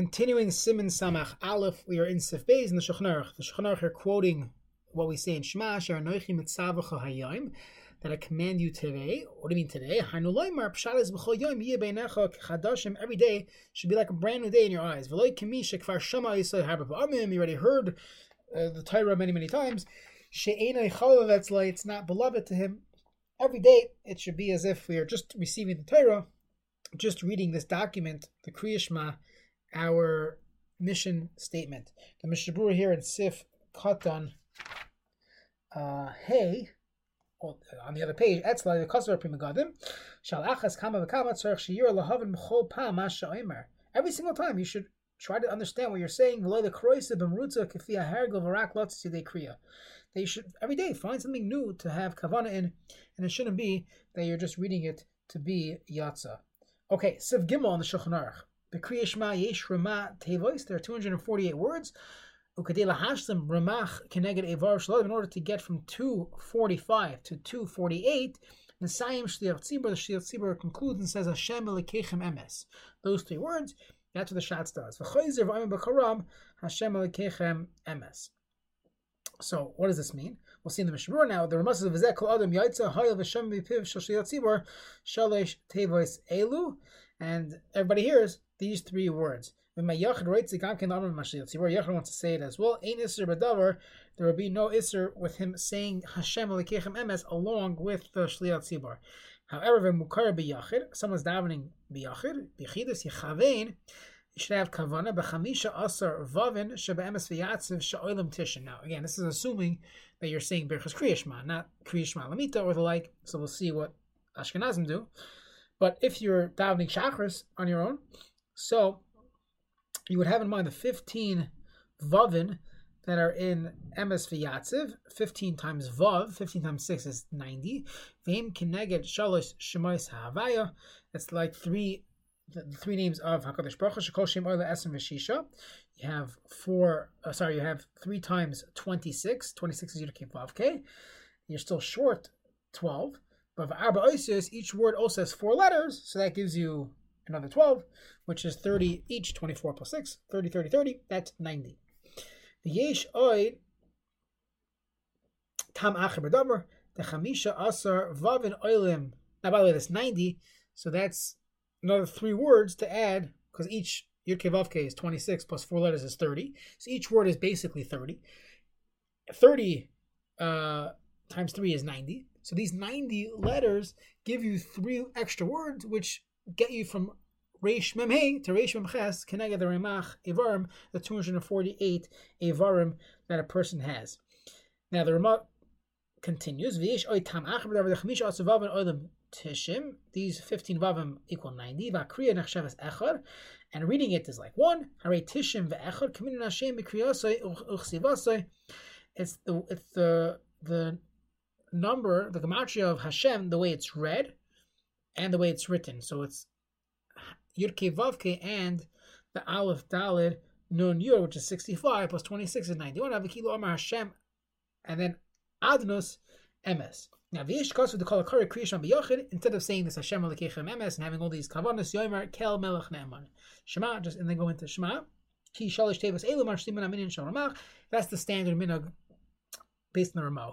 Continuing Siman Samach Aleph, we are in Sif in the Shulchan The Shulchan are quoting what we say in Shema, Asher Mitzavacha Hayayim, that I command you today. What do you mean today? Hanuloimar Pshat is B'chol. Every day should be like a brand new day in your eyes. V'loi Kemi Shekvar Shema Yisrael Ba'amim. You already heard uh, the Torah many, many times. She'enai Chalavetz Lai. It's not beloved to him. Every day it should be as if we are just receiving the Torah, just reading this document, the Kriyashma, our mission statement. The Mishabura here in Sif Katan uh, Hey, well, on the other page, Etzla the Kosovo Primagadim, Shal Achas Kama V'Kama Tzarech Shiyur Lahavin Pa Masha Omer. Every single time you should try to understand what you're saying. Kriya. They should every day find something new to have kavana in, and it shouldn't be that you're just reading it to be yatza. Okay, Siv Gimel on the Shulchan Aruch. B'Kriya Shema Yesh Rama Tevois. There are 248 words. Ukadela Hashlim Ramach Keneged Evar Shalom. In order to get from 245 to 248, Nesayim Shliach Tzibur. The Shliach Tzibur concludes and says Hashem Elokeichem Emes. Those three words. That's what the Shatz does. V'Chayzer V'Ayim B'Karam Hashem Elokeichem Emes. So what does this mean? We'll see in the Mishnah now. The Ramas of Vizek Kol Adam Yaitza Hayel V'Shem V'Piv Shal Shliach Tzibur Shalesh Tevois Elu. And everybody hears these three words. When my writes the Mashiach, where Yachid wants to say it as well, Ain't Isser Badavar, there will be no Isser with him saying Hashem Elokeichem Emes along with the Shliach Tzibur. However, when Mukar B'Yachid, someone's davening B'Yachid, B'Chidus Yechavein, you should have kavana b'chamisha asar vavin shebe'emes v'yatziv sha'olim tishin. Now, again, this is assuming that you're saying berchas kriyashma, not kriyashma lamita or the like. So we'll see what Ashkenazim do. But if you're davening chakras on your own, so you would have in mind the 15 vavin that are in emes v'yatziv, 15 times vav, 15 times 6 is 90. V'im kineged shalosh shemais ha'avaya. It's like three the, three names of Hakadosh Baruch Hu. Shekol Shem Oila Esem V'Shisha. You have four. Uh, sorry, you have three times twenty six. Twenty six is Yudke Vavke. You're still short twelve. But Arba Oisius, each word also has four letters, so that gives you another 12, which is 30 each, 24 plus 6, 30, 30, 30, that's 90. The Yesh Oid, Tam Acher B'Davar, the Chamisha Asar Vavin Oilim. Now, by the way, that's 90, so that's another three words to add, because each Yudke is 26 plus four letters is 30. So each word is basically 30. 30 uh, times 3 is 90. So these 90 letters give you three extra words, which get you from Reish Mem to Reish Mem Ches, Kenega the Remach Evarim, the 248 Evarim that a person has. Now the Ramah continues, V'yesh oy tam achar b'davar d'chamish asavav oilam tishim. These 15 vavim equal 90. V'akriya nechshavas echad. And reading it is like one. Hare tishim ve'echad. Kamin Hashem b'kriyasoi uchsivasoi. It's the, it's the, the number, the gematria of Hashem, the way it's read and the way it's written. So it's Yudke Vavke and the Aleph Dalid Nun Yur, which is 65 plus 26 is 91. Avikilo Amar Hashem, and then Adnos Emes. Now, V'yish Kos with the Kol Akari Kriyashon B'yochid, instead of saying this Hashem Alikechem Emes and having all these Kavanas, Yomer Kel Melech Ne'eman. Shema, just and then go into Shema. That's the standard minhag based on the Ramah.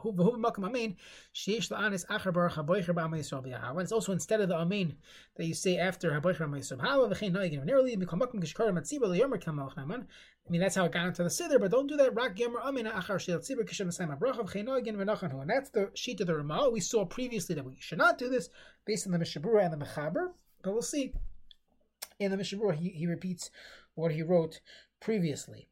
Sheish la'anis acher baruch haboicher ba'amay yisrael b'yahav. It's also instead of the amen that you say after haboicher ba'amay yisrael b'yahav v'chein noigin v'nerli b'kol makam kishkar matziba liyomer kamal naman. I mean that's how it got into the siddur, but don't do that. Rak yomer amen achar sheil tzibur kishem asayim habracha v'chein noigin v'nachan And that's the sheet of the Ramah. We saw previously that we should not do this based on the Mishabura and the Mechaber, but we'll see. In the Mishabura, he, he repeats what he wrote previously.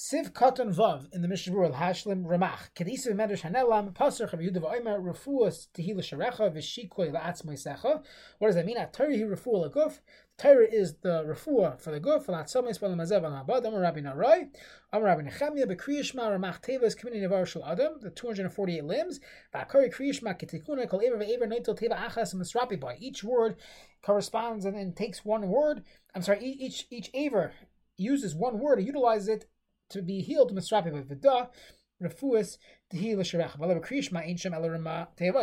Siv Katan Vav in the Mishnah Hashlim Ramach Kedisa Medrash Hanelam Pasur Chav Yehuda V'Omer Refuas Tehila Sharecha V'Shikoi La'atzmoi Secha. What does that mean? At Torah Hi Refuah Laguf. Torah is the refuah for the guf. La'atzomis B'Lam Mazev Al Habad Amar Rabbi Narai Amar Rabbi Nechemia B'Kriyishma Ramach Tevas Community Nevar Shul Adam the 248 limbs V'Akari Kriyishma Ketikuna Kol Ever Ve'Ever Noitel Teva Achas Misrapi By each word corresponds and then takes one word. I'm sorry, each each Aver uses one word and utilizes it to be healed misrapi with vida refuas heal l'sharech. V'alev kriyishma ancient.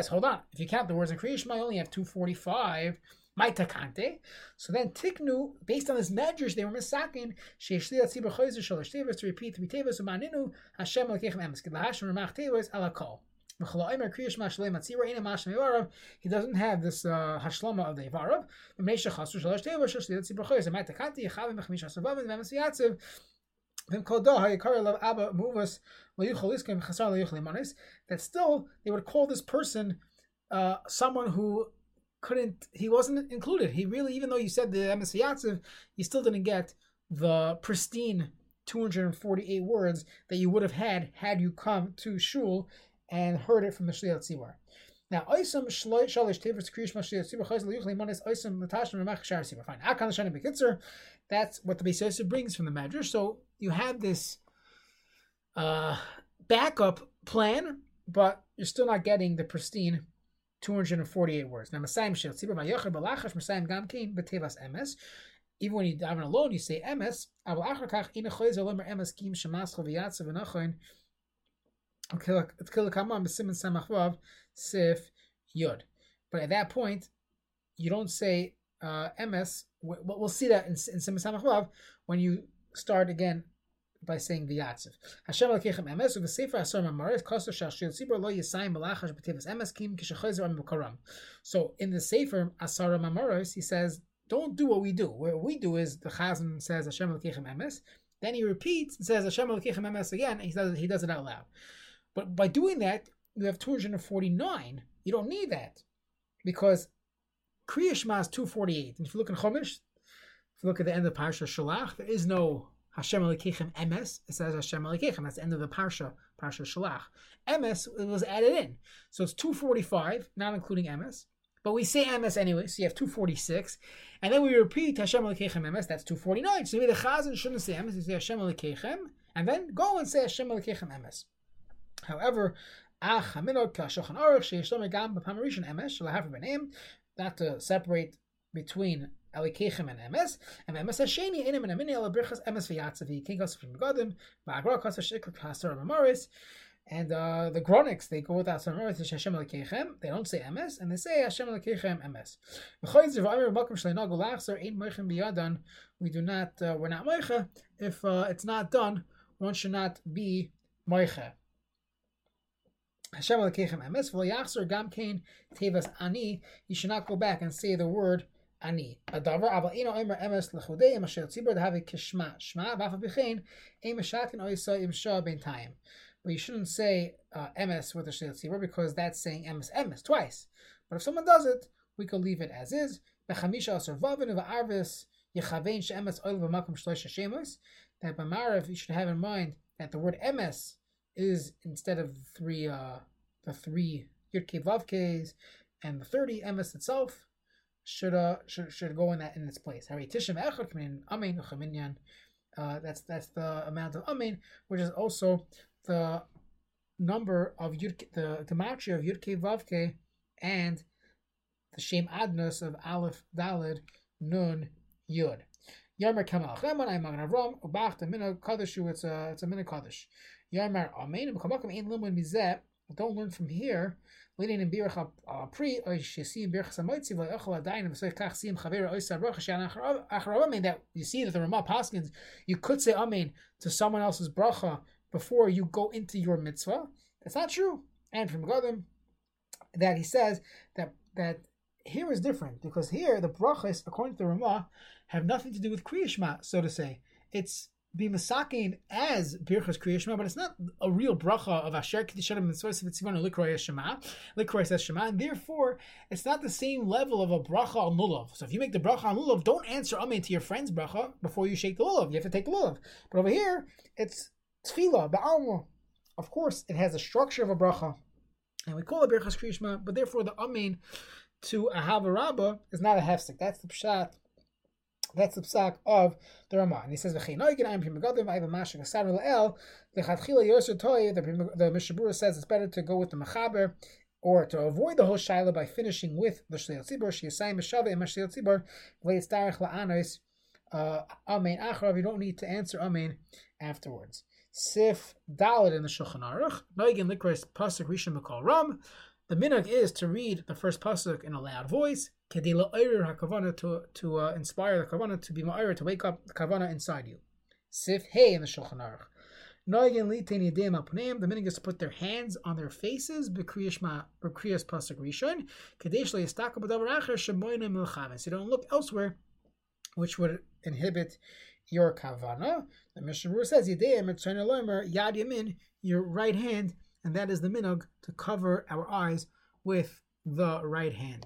Hold on. If you count the words of kriyishma, you only have two forty five My takante. So then tiknu, based on this measures, they were misakin sheishli atzibur choizer shalosh tevas to repeat three tevas umaninu Hashem lekechem emes kid lahashim remach tevas alakol. He doesn't have this uh, hashlama of the Ivarav. That still they would call this person uh, someone who couldn't he wasn't included. He really even though you said the Emes he still didn't get the pristine 248 words that you would have had had you come to shul and heard it from the Shliat. Now, Oisam Shalish Tevers Kriyish Mashliat Tzibur Chayz Luyuchli Manis Oisam Latash Ramach Shar Tzibur. Fine. Akan Shana Bekitzer. That's what the Beis brings from the Medrash. So you have this uh, backup plan, but you're still not getting the pristine 248 words. Now, Masayim Shel Tzibur Vayocher Balachash Masayim Gamkin Betevas Emes. Even when you daven alone, you say emes. Aval achar kach ina choyzer lomer emes kim shemas Sif Yud. But at that point, you don't say uh, Emes. We'll see that in, in Siman Samach when you start again by saying the Yatziv. Hashem alkeichem Emes with the Sefer Asar Mamaris Koster Shashil Tzibur Lo Yisayim Malachash B'Tivas Emes Kim Kishachozer Am. So in the Sefer Asar Mamaris, he says, don't do what we do. What we do is the Chazan says Hashem alkeichem Emes. Then he repeats and says Hashem alkeichem Emes again. And he does he does it out loud. But by doing that, you have 249. You don't need that because Kriya Shema is 248. And if you look in Chumash, if you look at the end of Parsha Shalach, there is no Hashem Elokeichem Emes. It says Hashem Elokeichem. That's the end of the Parsha, Parsha Shalach. Emes was added in. So it's 245, not including Emes. But we say Emes anyway, so you have 246. And then we repeat Hashem Elokeichem Emes, that's 249. So maybe the Chazan shouldn't say Emes, you say Hashem Elokeichem, and then go and say Hashem Elokeichem Emes. However, not to separate between Elokeichem and Emes, and Emes Hasheni Enim and Amini Ela Birchas Emes V'Yatzavi King Kosef from Godim Ba'agra Kosef Shikr Kasar Mamoris, and uh, the Gronics they go with Asar Mamoris is Hashem Elokeichem. They don't say Emes, and they say Hashem Elokeichem Biyadan. We do not, uh, we're not Moicha. If uh, it's not done, one should not be Moicha. Hashem Elokeichem Emes v'lo gam kain tevas ani. You should not go back and say the word ani. Adavar aval ino omer emes lechudei em asher tzibur dehave kishma shma v'afa b'chein shatin oisa im shah ben time. But you shouldn't say uh, emes with the shel tzibur because that's saying emes emes twice. But if someone does it, we could leave it as is. Bechamisha asher vavin v'arvis yechavein she'emes oil v'makom shloisha shemos. That by Marav you should have in mind that the word emes is instead of three uh the three Yudke Vavkes and the thirty emes itself should uh should, should go in that in its place. Uh, that's that's the amount of Amen, which is also the number of Yud the gematria of Yudke Vavke and the Shem Adnus of Aleph Dalid Nun Yud. Yarmer Kamal Cheman I'm Magen Avram Ubach the Mina Kaddish it's a it's a Mina Kaddish. Yarmer Amen B'Chamakam Ein Limon Mizeh don't learn from here. Leading in birach pri or shesim birach samoitzi v'ochel adayin v'soy kach sim chaver oisa rocha shan acharav amen that you see that the Ramah Paskins you could say amen to someone else's bracha before you go into your mitzvah. That's not true. And from Godim that he says that that here is different because here the brachas according to the Ramah have nothing to do with kriyishma so to say. It's be masakin as Birchas Kriya but it's not a real bracha of Asher of Tzivon Likroy Shema, Likroy says Shema, and therefore it's not the same level of a bracha al lulav. So if you make the bracha al lulav, don't answer Amen to your friend's bracha before you shake the lulav. You have to take the lulav. But over here, it's Tefillah, Ba'alma. Of course, it has a structure of a bracha, and we call it Birchas Kriya but therefore the Amen to a Havarabba is not a hefsek. That's the pshat that's the psak of the Ramah. And he says. The the Mishabura says it's better to go with the mechaber or to avoid the whole shaila by finishing with the shliel tzibur. She is saying shliel tzibur v'yitzdarich la'anos uh, amen. You don't need to answer amen afterwards. Sif dalid in the Shulchan Aruch. Noigin likros pasuk rishon mekol ram. The minhag is to read the first pasuk in a loud voice, kedila hakavana to to uh, inspire the kavana to be ma'ir to wake up the kavana inside you. Sif hey in the Shulchan Aruch. Noigin yedim apneim. The minhag is to put their hands on their faces. Bekriyas pasuk rishon. Kadesh leistaka b'davar acher shemoyim milchaves. You don't look elsewhere, which would inhibit your kavana. The Mishnah says yedim etzayna lomer yad yamin, your right hand and that is the minog to cover our eyes with the right hand.